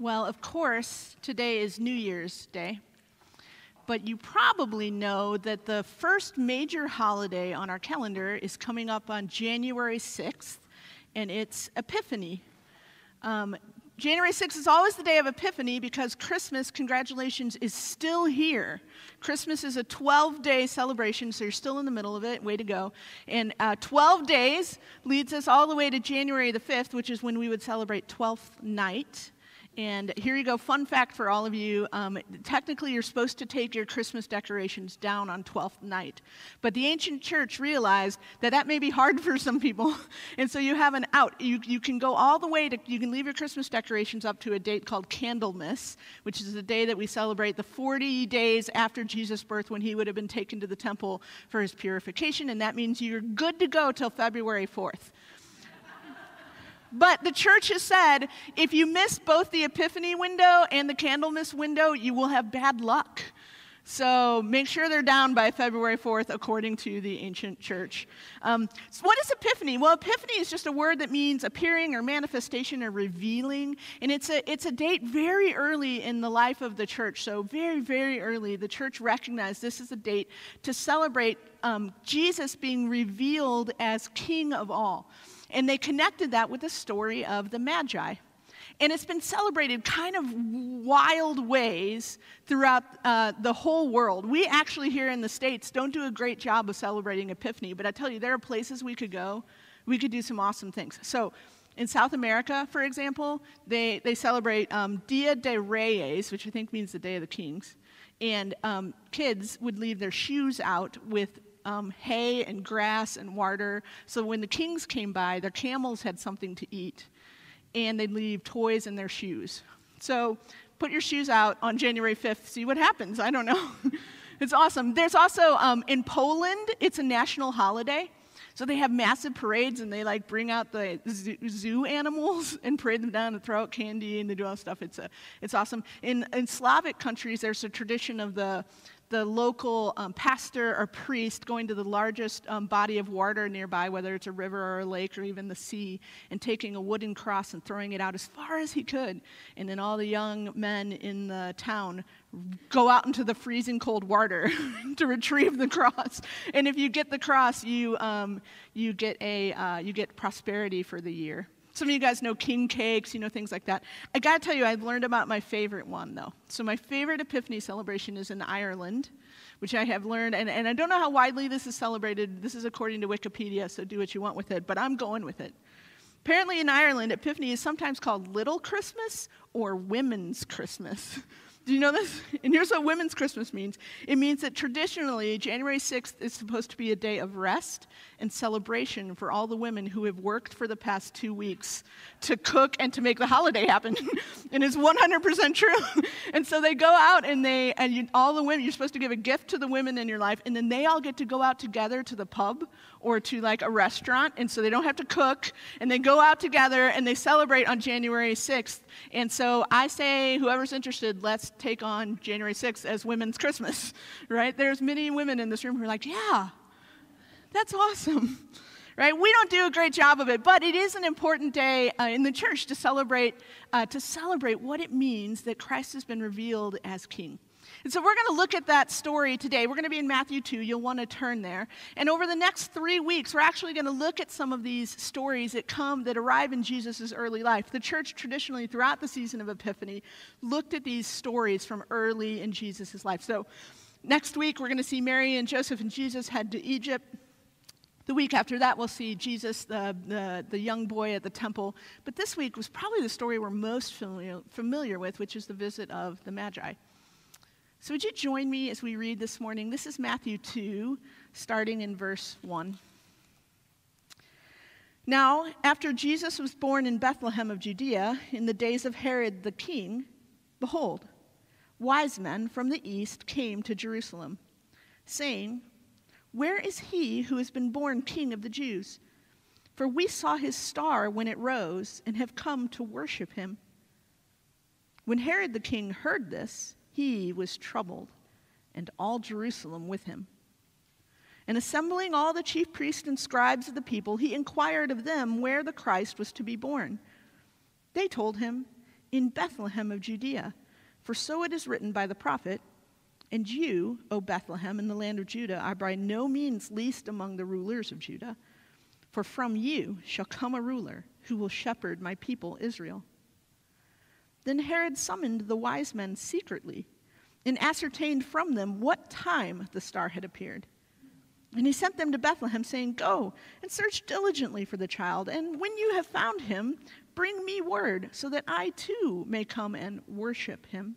Well, of course, today is New Year's Day. But you probably know that the first major holiday on our calendar is coming up on January 6th, and it's Epiphany. Um, January 6th is always the day of Epiphany because Christmas, congratulations, is still here. Christmas is a 12 day celebration, so you're still in the middle of it. Way to go. And uh, 12 days leads us all the way to January the 5th, which is when we would celebrate 12th night. And here you go, fun fact for all of you. Um, technically, you're supposed to take your Christmas decorations down on 12th night. But the ancient church realized that that may be hard for some people. and so you have an out. You, you can go all the way to, you can leave your Christmas decorations up to a date called Candlemas, which is the day that we celebrate the 40 days after Jesus' birth when he would have been taken to the temple for his purification. And that means you're good to go till February 4th. But the church has said if you miss both the Epiphany window and the Candlemas window, you will have bad luck. So make sure they're down by February 4th, according to the ancient church. Um, so what is Epiphany? Well, Epiphany is just a word that means appearing or manifestation or revealing. And it's a, it's a date very early in the life of the church. So, very, very early, the church recognized this is a date to celebrate um, Jesus being revealed as King of all. And they connected that with the story of the Magi. And it's been celebrated kind of wild ways throughout uh, the whole world. We actually, here in the States, don't do a great job of celebrating Epiphany, but I tell you, there are places we could go. We could do some awesome things. So, in South America, for example, they, they celebrate um, Dia de Reyes, which I think means the Day of the Kings. And um, kids would leave their shoes out with um, hay and grass and water. So when the kings came by, their camels had something to eat, and they'd leave toys in their shoes. So put your shoes out on January 5th, see what happens. I don't know. it's awesome. There's also um, in Poland, it's a national holiday. So they have massive parades and they like bring out the zoo, animals and parade them down and throw out candy and they do all stuff. It's, a, it's awesome. In, in Slavic countries, there's a tradition of the, the local um, pastor or priest going to the largest um, body of water nearby, whether it's a river or a lake or even the sea, and taking a wooden cross and throwing it out as far as he could. And then all the young men in the town go out into the freezing cold water to retrieve the cross. And if you get the cross, you, um, you, get a, uh, you get prosperity for the year. Some of you guys know king cakes, you know, things like that. I gotta tell you, I've learned about my favorite one, though. So, my favorite Epiphany celebration is in Ireland, which I have learned, and, and I don't know how widely this is celebrated. This is according to Wikipedia, so do what you want with it, but I'm going with it. Apparently, in Ireland, Epiphany is sometimes called Little Christmas or Women's Christmas. Do you know this? And here's what Women's Christmas means it means that traditionally, January 6th is supposed to be a day of rest and celebration for all the women who have worked for the past two weeks to cook and to make the holiday happen. and it's 100% true. and so they go out and they, and you, all the women, you're supposed to give a gift to the women in your life, and then they all get to go out together to the pub or to like a restaurant, and so they don't have to cook, and they go out together and they celebrate on January 6th. And so I say, whoever's interested, let's take on January 6th as Women's Christmas, right? There's many women in this room who are like, yeah, that's awesome. Right? We don't do a great job of it, but it is an important day uh, in the church to celebrate uh, to celebrate what it means that Christ has been revealed as King. And so we're going to look at that story today. We're going to be in Matthew 2. You'll want to turn there. And over the next three weeks, we're actually going to look at some of these stories that come, that arrive in Jesus' early life. The church traditionally, throughout the season of Epiphany, looked at these stories from early in Jesus' life. So next week, we're going to see Mary and Joseph and Jesus head to Egypt. The week after that, we'll see Jesus, the, the, the, young boy at the temple. But this week was probably the story we're most familiar, familiar with, which is the visit of the Magi. So, would you join me as we read this morning? This is Matthew 2, starting in verse 1. Now, after Jesus was born in Bethlehem of Judea, in the days of Herod the king, behold, wise men from the east came to Jerusalem, saying, Where is he who has been born king of the Jews? For we saw his star when it rose and have come to worship him. When Herod the king heard this, he was troubled, and all Jerusalem with him. And assembling all the chief priests and scribes of the people, he inquired of them where the Christ was to be born. They told him, in Bethlehem of Judea. For so it is written by the prophet, And you, O Bethlehem, in the land of Judah, are by no means least among the rulers of Judah, for from you shall come a ruler who will shepherd my people Israel. Then Herod summoned the wise men secretly and ascertained from them what time the star had appeared. And he sent them to Bethlehem, saying, Go and search diligently for the child, and when you have found him, bring me word, so that I too may come and worship him.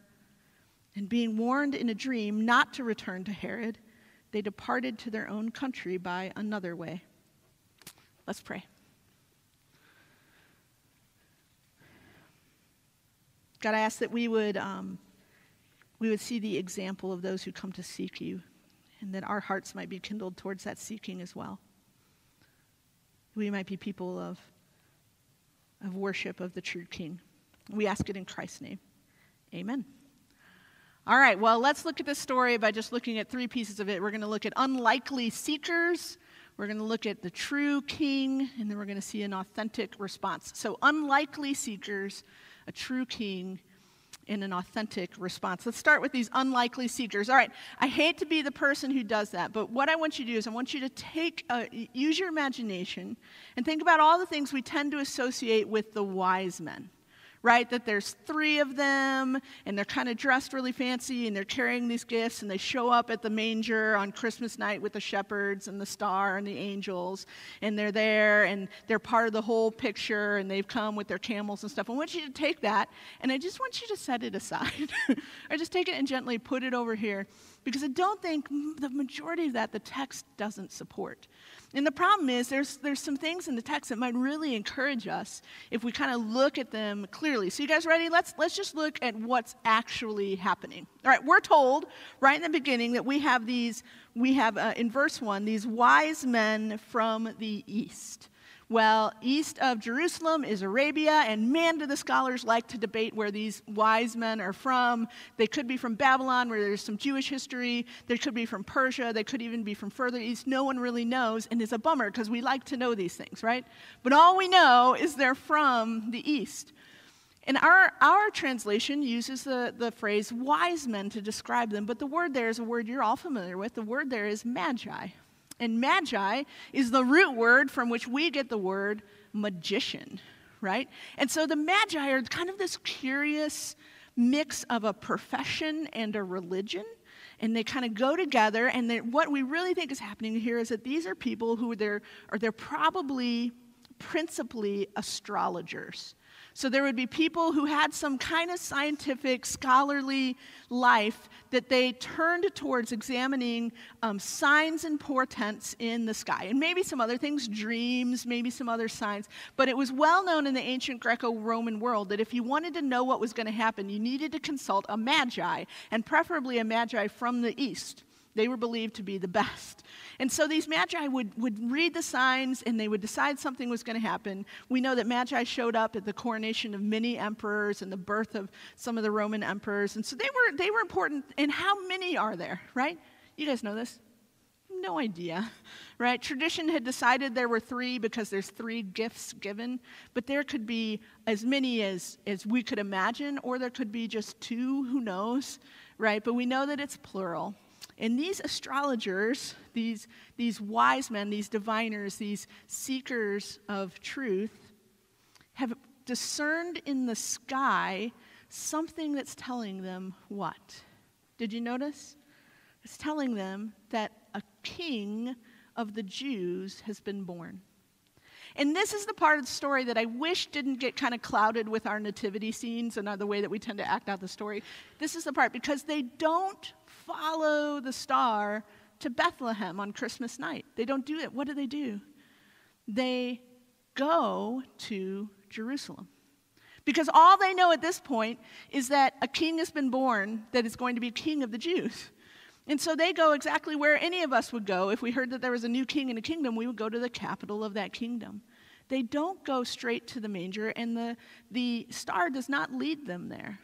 And being warned in a dream not to return to Herod, they departed to their own country by another way. Let's pray. God, I ask that we would, um, we would see the example of those who come to seek you, and that our hearts might be kindled towards that seeking as well. We might be people of, of worship of the true King. We ask it in Christ's name. Amen. All right, well, let's look at this story by just looking at three pieces of it. We're going to look at unlikely seekers, we're going to look at the true king, and then we're going to see an authentic response. So, unlikely seekers, a true king, and an authentic response. Let's start with these unlikely seekers. All right, I hate to be the person who does that, but what I want you to do is I want you to take, uh, use your imagination and think about all the things we tend to associate with the wise men right? That there's three of them, and they're kind of dressed really fancy, and they're carrying these gifts, and they show up at the manger on Christmas night with the shepherds and the star and the angels, and they're there, and they're part of the whole picture, and they've come with their camels and stuff. I want you to take that, and I just want you to set it aside. or just take it and gently put it over here, because I don't think the majority of that the text doesn't support. And the problem is, there's, there's some things in the text that might really encourage us if we kind of look at them clearly. So, you guys ready? Let's, let's just look at what's actually happening. All right, we're told right in the beginning that we have these, we have uh, in verse 1, these wise men from the east. Well, east of Jerusalem is Arabia, and man, do the scholars like to debate where these wise men are from. They could be from Babylon, where there's some Jewish history. They could be from Persia. They could even be from further east. No one really knows, and it's a bummer because we like to know these things, right? But all we know is they're from the east. And our, our translation uses the, the phrase wise men to describe them, but the word there is a word you're all familiar with. The word there is magi. And magi is the root word from which we get the word magician, right? And so the magi are kind of this curious mix of a profession and a religion. And they kind of go together. And what we really think is happening here is that these are people who are they're probably principally astrologers. So there would be people who had some kind of scientific, scholarly life that they turned towards examining um, signs and portents in the sky. And maybe some other things, dreams, maybe some other signs. But it was well known in the ancient Greco Roman world that if you wanted to know what was going to happen, you needed to consult a magi, and preferably a magi from the east. They were believed to be the best. And so these magi would, would read the signs and they would decide something was going to happen. We know that magi showed up at the coronation of many emperors and the birth of some of the Roman emperors. And so they were, they were important. And how many are there, right? You guys know this? No idea, right? Tradition had decided there were three because there's three gifts given, but there could be as many as, as we could imagine, or there could be just two, who knows, right? But we know that it's plural. And these astrologers, these, these wise men, these diviners, these seekers of truth, have discerned in the sky something that's telling them what? Did you notice? It's telling them that a king of the Jews has been born. And this is the part of the story that I wish didn't get kind of clouded with our nativity scenes and the way that we tend to act out the story. This is the part because they don't follow the star to Bethlehem on Christmas night. They don't do it. What do they do? They go to Jerusalem. Because all they know at this point is that a king has been born that is going to be king of the Jews. And so they go exactly where any of us would go. If we heard that there was a new king in a kingdom, we would go to the capital of that kingdom. They don't go straight to the manger, and the, the star does not lead them there.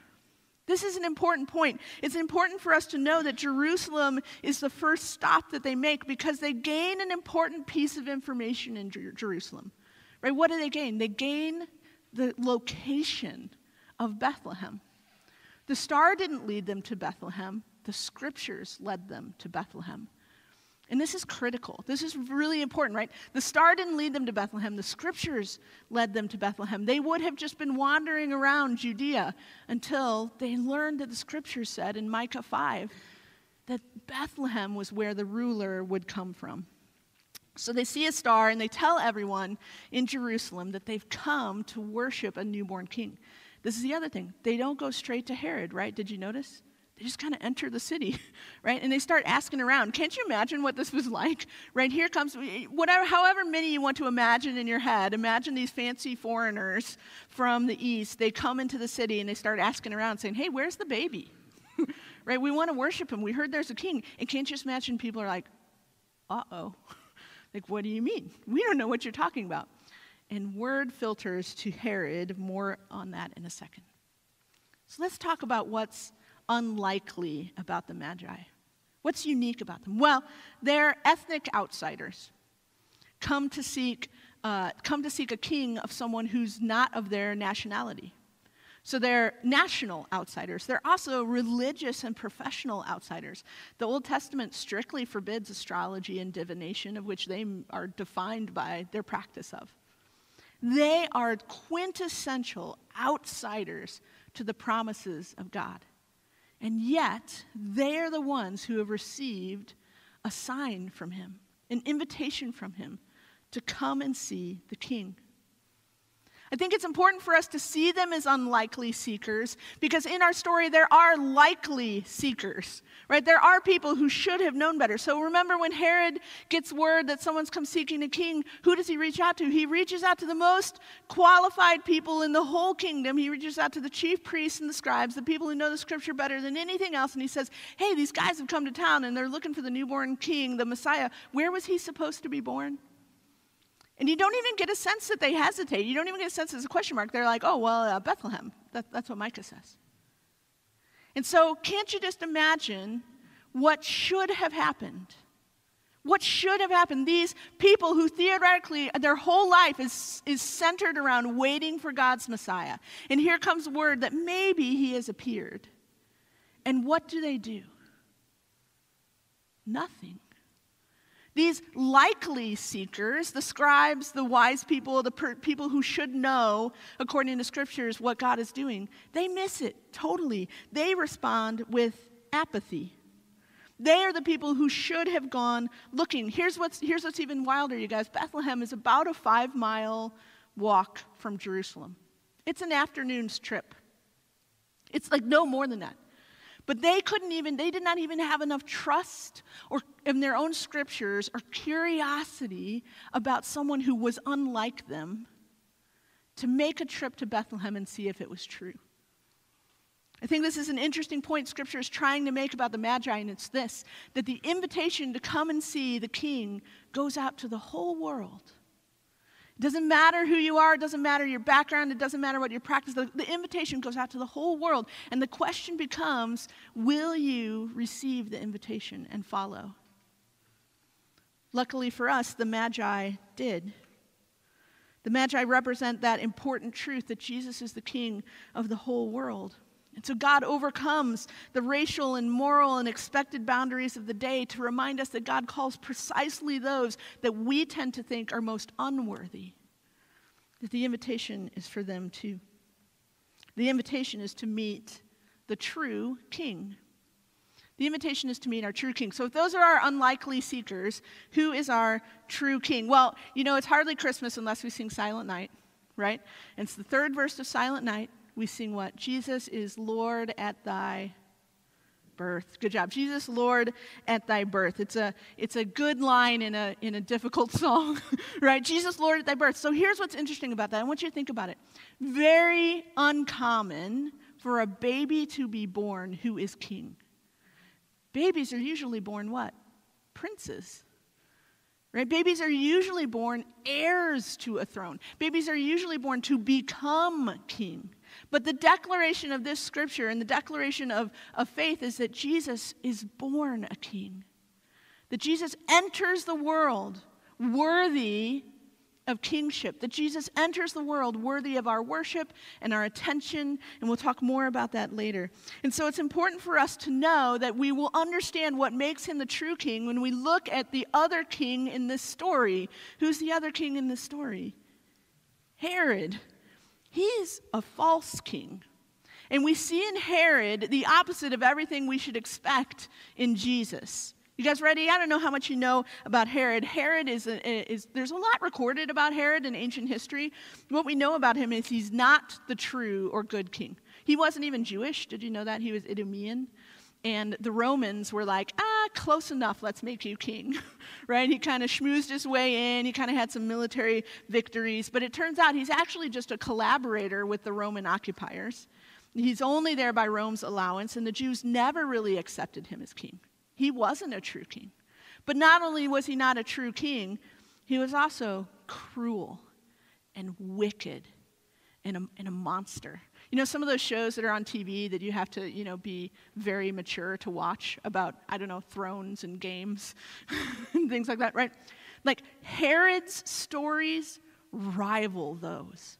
This is an important point. It's important for us to know that Jerusalem is the first stop that they make because they gain an important piece of information in Jer- Jerusalem. Right? What do they gain? They gain the location of Bethlehem. The star didn't lead them to Bethlehem, the scriptures led them to Bethlehem. And this is critical. This is really important, right? The star didn't lead them to Bethlehem, the scriptures led them to Bethlehem. They would have just been wandering around Judea until they learned that the scriptures said in Micah 5 that Bethlehem was where the ruler would come from. So they see a star and they tell everyone in Jerusalem that they've come to worship a newborn king. This is the other thing. They don't go straight to Herod, right? Did you notice? They just kind of enter the city, right? And they start asking around. Can't you imagine what this was like? Right here comes whatever, however many you want to imagine in your head. Imagine these fancy foreigners from the east. They come into the city and they start asking around, saying, "Hey, where's the baby?" right? We want to worship him. We heard there's a king. And can't you just imagine people are like, "Uh oh." like, what do you mean? We don't know what you're talking about. And word filters to Herod. More on that in a second. So let's talk about what's unlikely about the Magi? What's unique about them? Well, they're ethnic outsiders, come to seek, uh, come to seek a king of someone who's not of their nationality. So they're national outsiders. They're also religious and professional outsiders. The Old Testament strictly forbids astrology and divination, of which they are defined by their practice of. They are quintessential outsiders to the promises of God. And yet, they are the ones who have received a sign from him, an invitation from him to come and see the king. I think it's important for us to see them as unlikely seekers because in our story there are likely seekers, right? There are people who should have known better. So remember when Herod gets word that someone's come seeking a king, who does he reach out to? He reaches out to the most qualified people in the whole kingdom. He reaches out to the chief priests and the scribes, the people who know the scripture better than anything else, and he says, Hey, these guys have come to town and they're looking for the newborn king, the Messiah. Where was he supposed to be born? And you don't even get a sense that they hesitate. You don't even get a sense it's a question mark. They're like, oh, well, uh, Bethlehem. That, that's what Micah says. And so, can't you just imagine what should have happened? What should have happened? These people who theoretically, their whole life is, is centered around waiting for God's Messiah. And here comes word that maybe he has appeared. And what do they do? Nothing. These likely seekers, the scribes, the wise people, the per- people who should know, according to scriptures, what God is doing, they miss it totally. They respond with apathy. They are the people who should have gone looking. Here's what's, here's what's even wilder, you guys. Bethlehem is about a five mile walk from Jerusalem. It's an afternoon's trip. It's like no more than that. But they couldn't even, they did not even have enough trust or in their own scriptures or curiosity about someone who was unlike them to make a trip to Bethlehem and see if it was true. I think this is an interesting point Scripture is trying to make about the Magi, and it's this that the invitation to come and see the King goes out to the whole world. Doesn't matter who you are, it doesn't matter your background, it doesn't matter what your practice. The, the invitation goes out to the whole world. And the question becomes will you receive the invitation and follow? Luckily for us, the Magi did. The Magi represent that important truth that Jesus is the King of the whole world. And so God overcomes the racial and moral and expected boundaries of the day to remind us that God calls precisely those that we tend to think are most unworthy. That the invitation is for them too. The invitation is to meet the true king. The invitation is to meet our true king. So, if those are our unlikely seekers, who is our true king? Well, you know, it's hardly Christmas unless we sing Silent Night, right? And it's the third verse of Silent Night we sing what? Jesus is Lord at thy birth. Good job. Jesus, Lord, at thy birth. It's a, it's a good line in a, in a difficult song, right? Jesus, Lord, at thy birth. So here's what's interesting about that. I want you to think about it. Very uncommon for a baby to be born who is king. Babies are usually born what? Princes. Right? Babies are usually born heirs to a throne. Babies are usually born to become king. But the declaration of this scripture and the declaration of, of faith is that Jesus is born a king. That Jesus enters the world worthy of kingship, that Jesus enters the world worthy of our worship and our attention, and we'll talk more about that later. And so it's important for us to know that we will understand what makes him the true king when we look at the other king in this story. Who's the other king in this story? Herod. He's a false king. And we see in Herod the opposite of everything we should expect in Jesus. You guys ready? I don't know how much you know about Herod. Herod is, a, is, there's a lot recorded about Herod in ancient history. What we know about him is he's not the true or good king. He wasn't even Jewish. Did you know that? He was Idumean. And the Romans were like, ah, close enough, let's make you king. right? He kind of schmoozed his way in. He kind of had some military victories. But it turns out he's actually just a collaborator with the Roman occupiers. He's only there by Rome's allowance, and the Jews never really accepted him as king. He wasn't a true king. But not only was he not a true king, he was also cruel and wicked and a, and a monster. You know, some of those shows that are on TV that you have to, you know, be very mature to watch about, I don't know, thrones and games and things like that, right? Like Herod's stories rival those.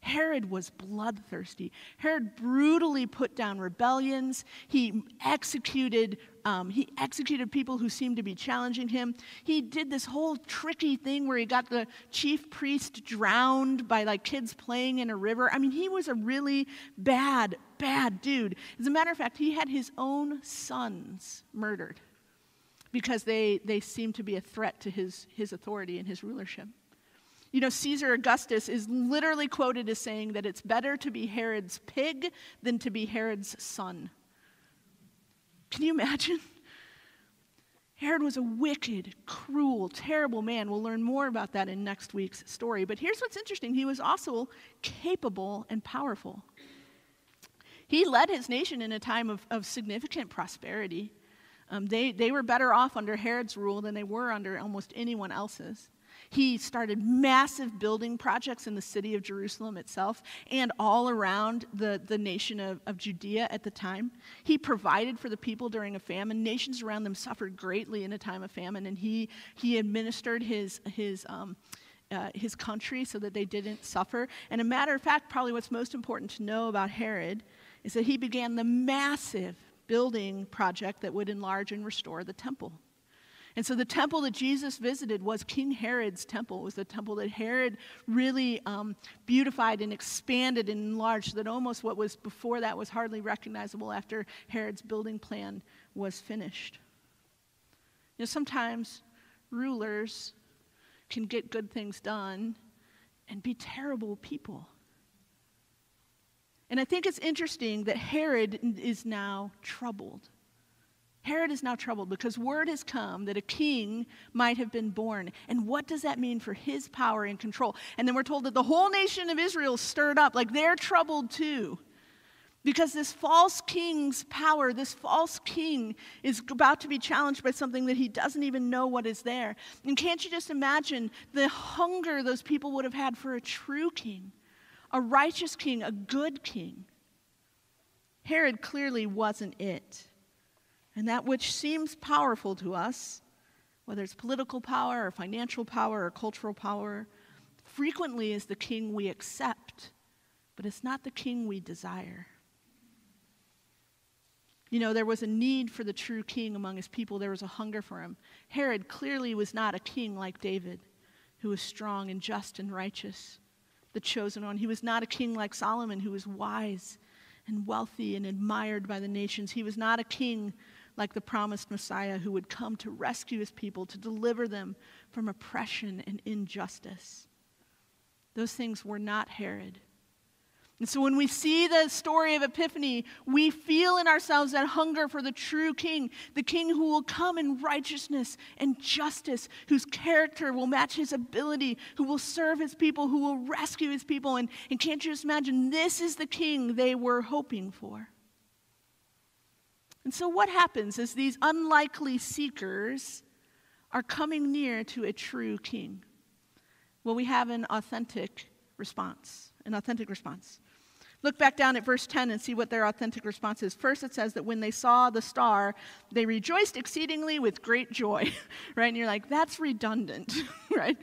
Herod was bloodthirsty. Herod brutally put down rebellions. He executed, um, he executed people who seemed to be challenging him. He did this whole tricky thing where he got the chief priest drowned by like kids playing in a river. I mean, he was a really bad, bad dude. As a matter of fact, he had his own sons murdered because they, they seemed to be a threat to his, his authority and his rulership. You know, Caesar Augustus is literally quoted as saying that it's better to be Herod's pig than to be Herod's son. Can you imagine? Herod was a wicked, cruel, terrible man. We'll learn more about that in next week's story. But here's what's interesting he was also capable and powerful. He led his nation in a time of, of significant prosperity. Um, they, they were better off under Herod's rule than they were under almost anyone else's. He started massive building projects in the city of Jerusalem itself and all around the, the nation of, of Judea at the time. He provided for the people during a famine. Nations around them suffered greatly in a time of famine, and he, he administered his, his, um, uh, his country so that they didn't suffer. And a matter of fact, probably what's most important to know about Herod is that he began the massive building project that would enlarge and restore the temple. And so the temple that Jesus visited was King Herod's temple. It was the temple that Herod really um, beautified and expanded and enlarged, that almost what was before that was hardly recognizable after Herod's building plan was finished. You know, sometimes rulers can get good things done and be terrible people. And I think it's interesting that Herod is now troubled. Herod is now troubled because word has come that a king might have been born. And what does that mean for his power and control? And then we're told that the whole nation of Israel stirred up, like they're troubled too. Because this false king's power, this false king, is about to be challenged by something that he doesn't even know what is there. And can't you just imagine the hunger those people would have had for a true king, a righteous king, a good king? Herod clearly wasn't it. And that which seems powerful to us, whether it's political power or financial power or cultural power, frequently is the king we accept, but it's not the king we desire. You know, there was a need for the true king among his people, there was a hunger for him. Herod clearly was not a king like David, who was strong and just and righteous, the chosen one. He was not a king like Solomon, who was wise and wealthy and admired by the nations. He was not a king like the promised Messiah who would come to rescue his people, to deliver them from oppression and injustice. Those things were not Herod. And so when we see the story of Epiphany, we feel in ourselves that hunger for the true king, the king who will come in righteousness and justice, whose character will match his ability, who will serve his people, who will rescue his people. And, and can't you just imagine? This is the king they were hoping for. And so what happens is these unlikely seekers are coming near to a true king? Well, we have an authentic response, an authentic response. Look back down at verse 10 and see what their authentic response is. First, it says that when they saw the star, they rejoiced exceedingly with great joy, right? And you're like, that's redundant, right?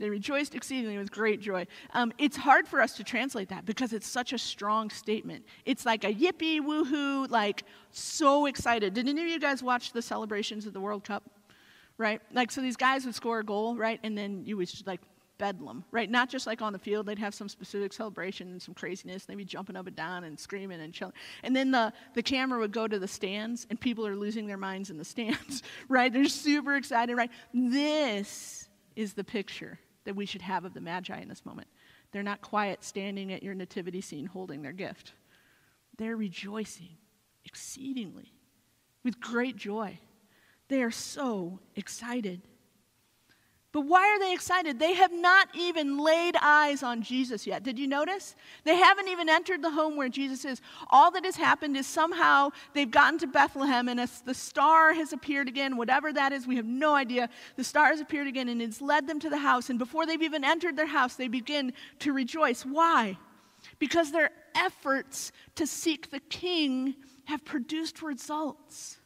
They rejoiced exceedingly with great joy. Um, it's hard for us to translate that because it's such a strong statement. It's like a yippee, woohoo, like so excited. Did any of you guys watch the celebrations of the World Cup? Right? Like, so these guys would score a goal, right? And then you would just like bedlam, right? Not just like on the field, they'd have some specific celebration and some craziness. They'd be jumping up and down and screaming and chilling. And then the, the camera would go to the stands, and people are losing their minds in the stands, right? They're super excited, right? This is the picture that we should have of the Magi in this moment. They're not quiet standing at your nativity scene holding their gift, they're rejoicing exceedingly with great joy. They are so excited. But why are they excited? They have not even laid eyes on Jesus yet. Did you notice? They haven't even entered the home where Jesus is. All that has happened is somehow they've gotten to Bethlehem and the star has appeared again, whatever that is, we have no idea. The star has appeared again and it's led them to the house. And before they've even entered their house, they begin to rejoice. Why? Because their efforts to seek the king have produced results.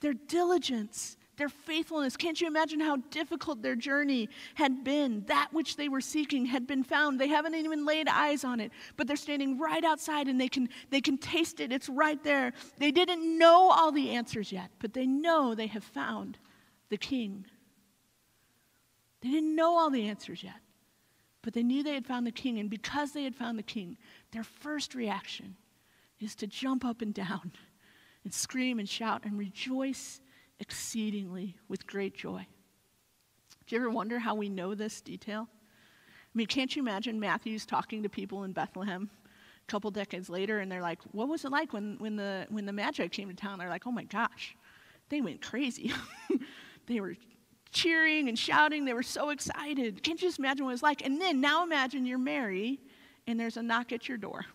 Their diligence their faithfulness. Can't you imagine how difficult their journey had been? That which they were seeking had been found. They haven't even laid eyes on it, but they're standing right outside and they can, they can taste it. It's right there. They didn't know all the answers yet, but they know they have found the king. They didn't know all the answers yet, but they knew they had found the king. And because they had found the king, their first reaction is to jump up and down and scream and shout and rejoice exceedingly with great joy. Do you ever wonder how we know this detail? I mean, can't you imagine Matthew's talking to people in Bethlehem a couple decades later, and they're like, "What was it like when, when the when the Magi came to town?" They're like, "Oh my gosh, they went crazy. they were cheering and shouting. They were so excited. Can't you just imagine what it was like?" And then now imagine you're Mary, and there's a knock at your door.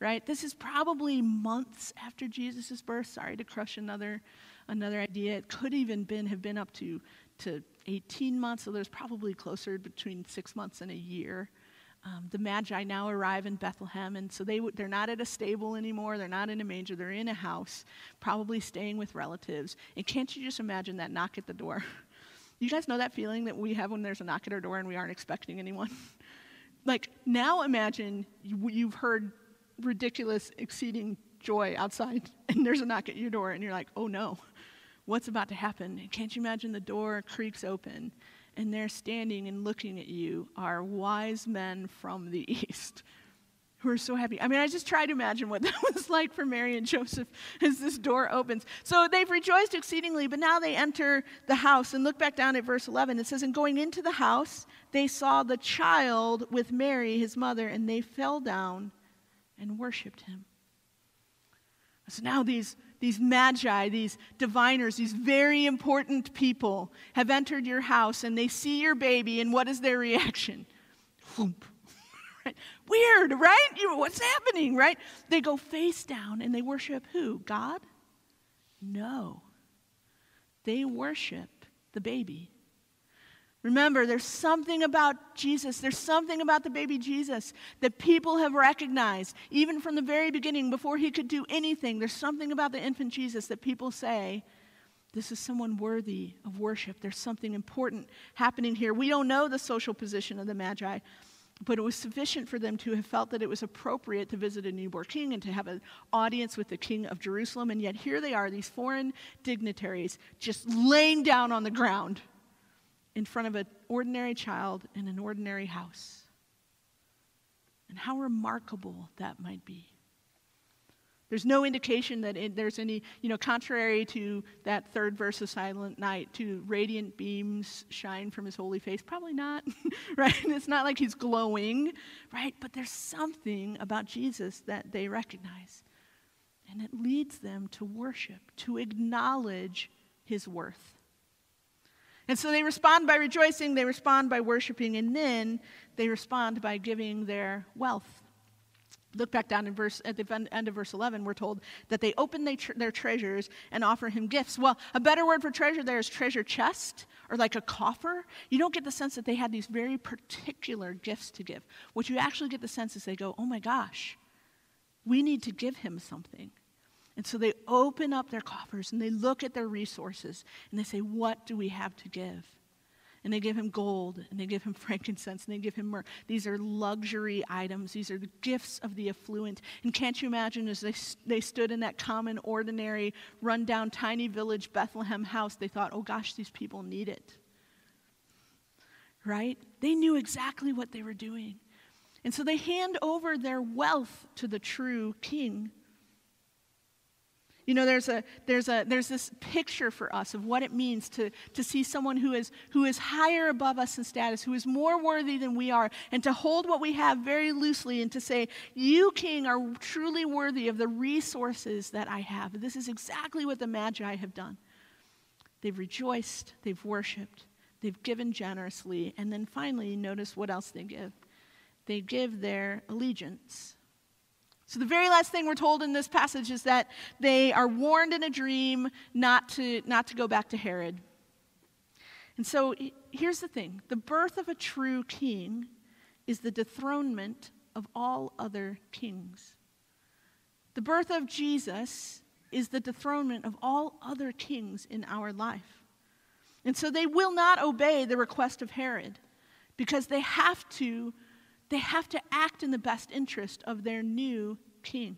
Right? This is probably months after Jesus' birth. Sorry to crush another another idea. It could even been have been up to, to 18 months, so there's probably closer between six months and a year. Um, the Magi now arrive in Bethlehem, and so they, they're not at a stable anymore. They're not in a manger. They're in a house, probably staying with relatives. And can't you just imagine that knock at the door? You guys know that feeling that we have when there's a knock at our door and we aren't expecting anyone? like, now imagine you, you've heard ridiculous, exceeding joy outside, and there's a knock at your door, and you're like, oh no what's about to happen. Can't you imagine the door creaks open and they're standing and looking at you are wise men from the east who are so happy. I mean, I just try to imagine what that was like for Mary and Joseph as this door opens. So they've rejoiced exceedingly, but now they enter the house. And look back down at verse 11. It says, And going into the house, they saw the child with Mary, his mother, and they fell down and worshiped him. So now these these magi, these diviners, these very important people have entered your house and they see your baby, and what is their reaction? Weird, right? You, what's happening, right? They go face down and they worship who? God? No. They worship the baby. Remember, there's something about Jesus, there's something about the baby Jesus that people have recognized, even from the very beginning, before he could do anything. There's something about the infant Jesus that people say, this is someone worthy of worship. There's something important happening here. We don't know the social position of the Magi, but it was sufficient for them to have felt that it was appropriate to visit a newborn king and to have an audience with the king of Jerusalem. And yet here they are, these foreign dignitaries, just laying down on the ground in front of an ordinary child in an ordinary house. And how remarkable that might be. There's no indication that it, there's any, you know, contrary to that third verse of Silent Night, to radiant beams shine from his holy face. Probably not, right? It's not like he's glowing, right? But there's something about Jesus that they recognize. And it leads them to worship, to acknowledge his worth. And so they respond by rejoicing, they respond by worshiping, and then they respond by giving their wealth. Look back down in verse, at the end of verse 11, we're told that they open they tr- their treasures and offer him gifts. Well, a better word for treasure there is treasure chest or like a coffer. You don't get the sense that they had these very particular gifts to give. What you actually get the sense is they go, oh my gosh, we need to give him something. And so they open up their coffers and they look at their resources and they say, What do we have to give? And they give him gold and they give him frankincense and they give him myrrh. These are luxury items. These are the gifts of the affluent. And can't you imagine as they, they stood in that common, ordinary, rundown, tiny village Bethlehem house, they thought, Oh gosh, these people need it. Right? They knew exactly what they were doing. And so they hand over their wealth to the true king. You know, there's, a, there's, a, there's this picture for us of what it means to, to see someone who is, who is higher above us in status, who is more worthy than we are, and to hold what we have very loosely and to say, You, King, are truly worthy of the resources that I have. This is exactly what the Magi have done. They've rejoiced, they've worshiped, they've given generously, and then finally, notice what else they give. They give their allegiance. So, the very last thing we're told in this passage is that they are warned in a dream not to, not to go back to Herod. And so, here's the thing the birth of a true king is the dethronement of all other kings. The birth of Jesus is the dethronement of all other kings in our life. And so, they will not obey the request of Herod because they have to they have to act in the best interest of their new king.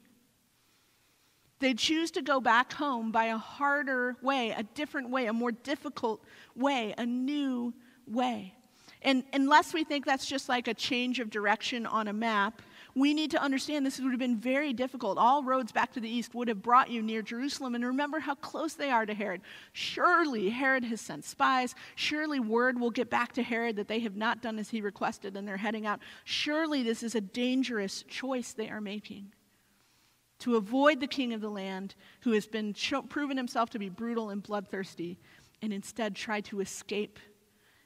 They choose to go back home by a harder way, a different way, a more difficult way, a new way. And unless we think that's just like a change of direction on a map, we need to understand this would have been very difficult. All roads back to the east would have brought you near Jerusalem. And remember how close they are to Herod. Surely Herod has sent spies. Surely word will get back to Herod that they have not done as he requested and they're heading out. Surely this is a dangerous choice they are making to avoid the king of the land who has been proven himself to be brutal and bloodthirsty and instead try to escape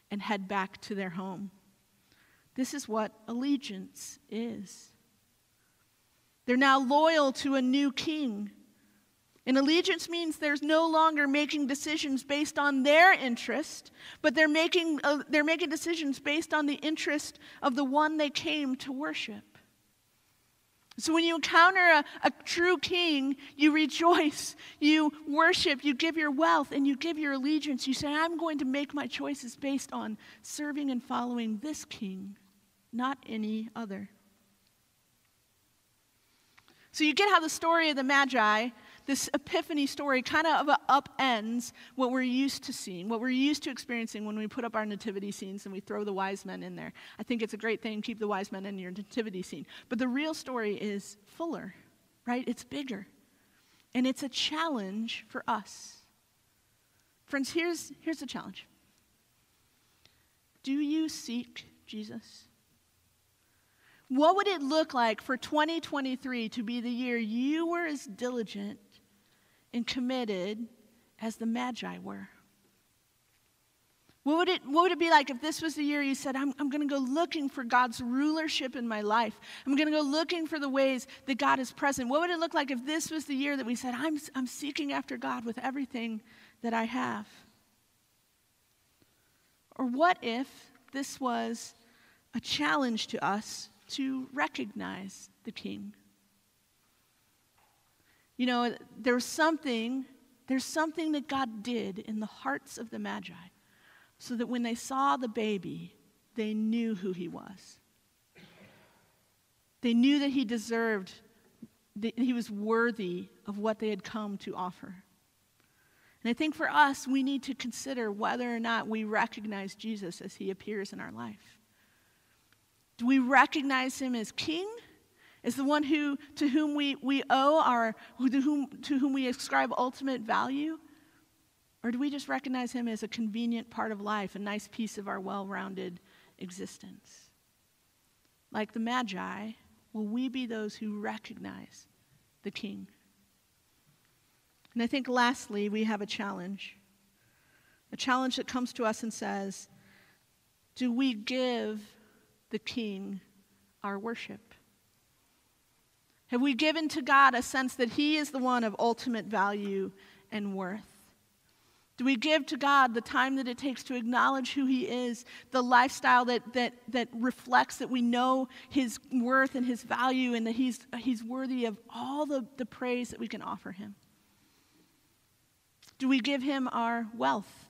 and head back to their home. This is what allegiance is. They're now loyal to a new king. And allegiance means there's no longer making decisions based on their interest, but they're making, uh, they're making decisions based on the interest of the one they came to worship. So when you encounter a, a true king, you rejoice, you worship, you give your wealth, and you give your allegiance. You say, I'm going to make my choices based on serving and following this king, not any other. So you get how the story of the Magi, this epiphany story, kind of upends what we're used to seeing, what we're used to experiencing when we put up our nativity scenes and we throw the wise men in there. I think it's a great thing, keep the wise men in your nativity scene. But the real story is fuller, right? It's bigger. And it's a challenge for us. Friends, here's, here's the challenge Do you seek Jesus? What would it look like for 2023 to be the year you were as diligent and committed as the Magi were? What would, it, what would it be like if this was the year you said, I'm, I'm going to go looking for God's rulership in my life? I'm going to go looking for the ways that God is present. What would it look like if this was the year that we said, I'm, I'm seeking after God with everything that I have? Or what if this was a challenge to us to recognize the king. You know, there's something, there's something that God did in the hearts of the Magi so that when they saw the baby, they knew who he was. They knew that he deserved, that he was worthy of what they had come to offer. And I think for us, we need to consider whether or not we recognize Jesus as he appears in our life. Do we recognize him as king? as the one who, to whom we, we owe our, to whom, to whom we ascribe ultimate value? Or do we just recognize him as a convenient part of life, a nice piece of our well rounded existence? Like the Magi, will we be those who recognize the King? And I think lastly, we have a challenge. A challenge that comes to us and says, Do we give the King our worship? Have we given to God a sense that He is the one of ultimate value and worth? Do we give to God the time that it takes to acknowledge who He is, the lifestyle that, that, that reflects that we know His worth and His value, and that He's, he's worthy of all the, the praise that we can offer Him? Do we give Him our wealth?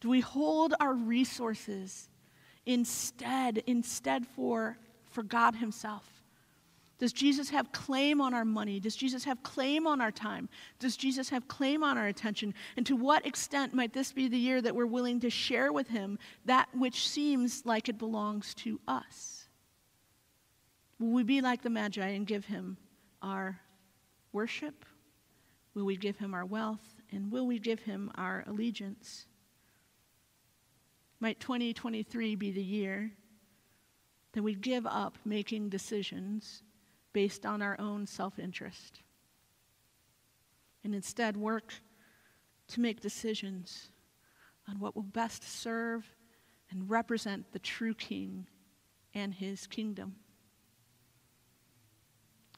Do we hold our resources instead, instead for, for God Himself? Does Jesus have claim on our money? Does Jesus have claim on our time? Does Jesus have claim on our attention? And to what extent might this be the year that we're willing to share with him that which seems like it belongs to us? Will we be like the Magi and give him our worship? Will we give him our wealth? And will we give him our allegiance? Might 2023 be the year that we give up making decisions based on our own self interest and instead work to make decisions on what will best serve and represent the true King and his kingdom.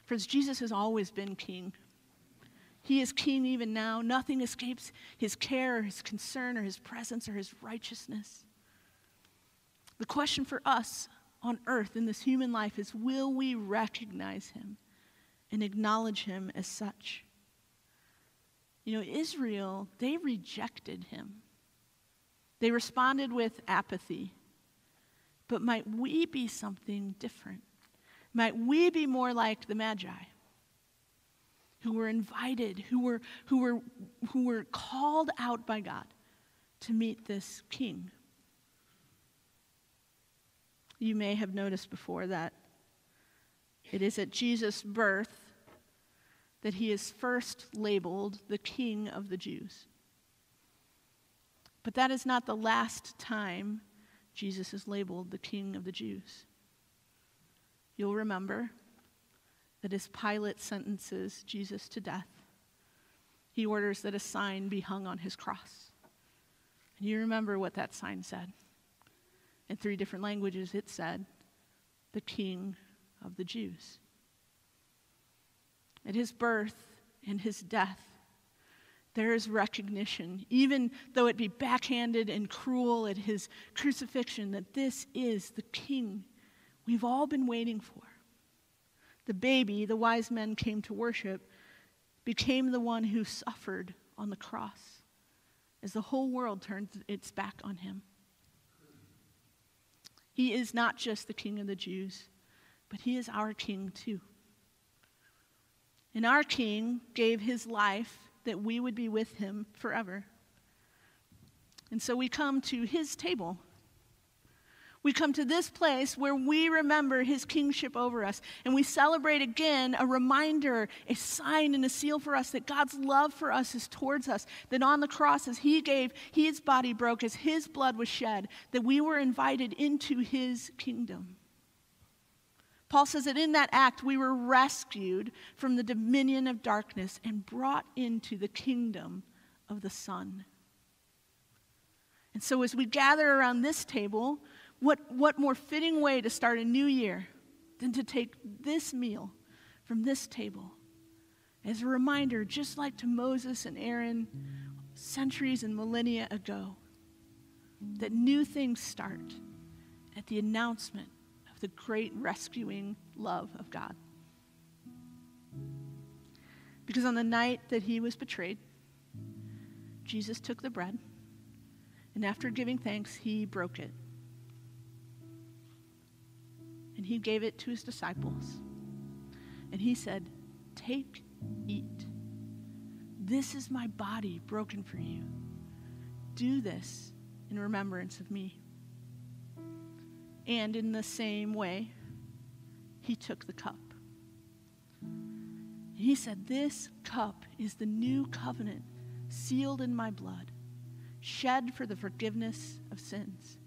Friends, Jesus has always been King. He is King even now. Nothing escapes his care, or his concern, or his presence, or his righteousness. The question for us on earth in this human life is will we recognize him and acknowledge him as such? You know, Israel, they rejected him. They responded with apathy. But might we be something different? Might we be more like the Magi, who were invited, who were, who were, who were called out by God to meet this king? You may have noticed before that it is at Jesus' birth that he is first labeled the King of the Jews. But that is not the last time Jesus is labeled the King of the Jews. You'll remember that as Pilate sentences Jesus to death, he orders that a sign be hung on his cross. And you remember what that sign said in three different languages, it said, the King of the Jews. At his birth and his death, there is recognition, even though it be backhanded and cruel at his crucifixion, that this is the King we've all been waiting for. The baby the wise men came to worship became the one who suffered on the cross as the whole world turned its back on him. He is not just the King of the Jews, but He is our King too. And our King gave His life that we would be with Him forever. And so we come to His table we come to this place where we remember his kingship over us. And we celebrate again a reminder, a sign, and a seal for us that God's love for us is towards us. That on the cross, as he gave, his body broke, as his blood was shed, that we were invited into his kingdom. Paul says that in that act, we were rescued from the dominion of darkness and brought into the kingdom of the Son. And so, as we gather around this table, what, what more fitting way to start a new year than to take this meal from this table as a reminder, just like to Moses and Aaron centuries and millennia ago, that new things start at the announcement of the great rescuing love of God. Because on the night that he was betrayed, Jesus took the bread, and after giving thanks, he broke it and he gave it to his disciples. And he said, Take, eat. This is my body broken for you. Do this in remembrance of me. And in the same way, he took the cup. he said, This cup is the new covenant sealed in my blood, shed for the forgiveness of sins.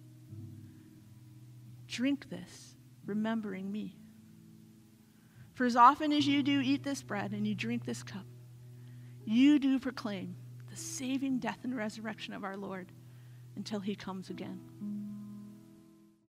Drink this, remembering me. For as often as you do eat this bread and you drink this cup, you do proclaim the saving death and resurrection of our Lord until he comes again.